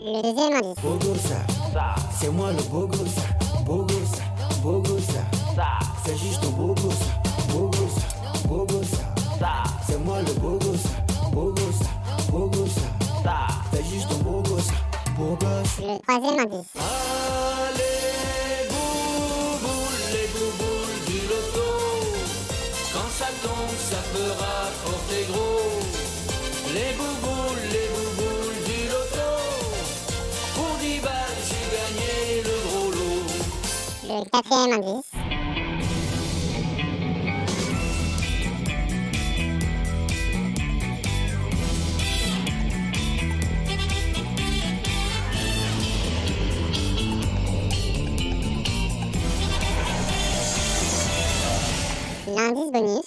Le deuxième indice. C'est moi le Bogosa, Bogosa, Bogosa, c'est juste un Bogosa, Bogosa, Bogosa, c'est moi le Bogosa, Bogosa, Bogosa, c'est juste un Bogosa, Bogosa. Le troisième indice. Allez, bouboules, les bouboules du loto, quand ça tombe, ça peut rapporter gros. Les bouboules, les bouboules du loto, pour 10 balles, j'ai gagné le gros lot. Le quatrième indice. L'indice bonus.